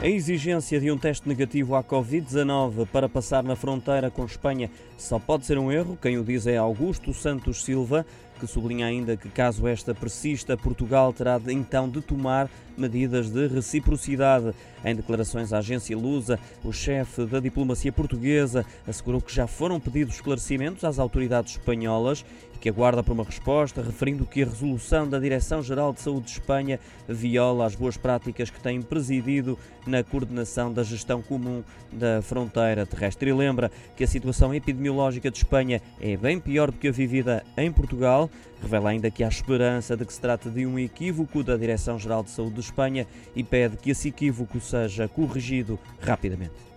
A exigência de um teste negativo à Covid-19 para passar na fronteira com Espanha só pode ser um erro. Quem o diz é Augusto Santos Silva, que sublinha ainda que, caso esta persista, Portugal terá de, então de tomar medidas de reciprocidade. Em declarações à agência Lusa, o chefe da diplomacia portuguesa assegurou que já foram pedidos esclarecimentos às autoridades espanholas e que aguarda por uma resposta, referindo que a resolução da Direção-Geral de Saúde de Espanha viola as boas práticas que têm presidido na coordenação da gestão comum da fronteira terrestre. E lembra que a situação epidemiológica de Espanha é bem pior do que a vivida em Portugal. Revela ainda que há esperança de que se trata de um equívoco da Direção-Geral de Saúde de Espanha e pede que esse equívoco seja corrigido rapidamente.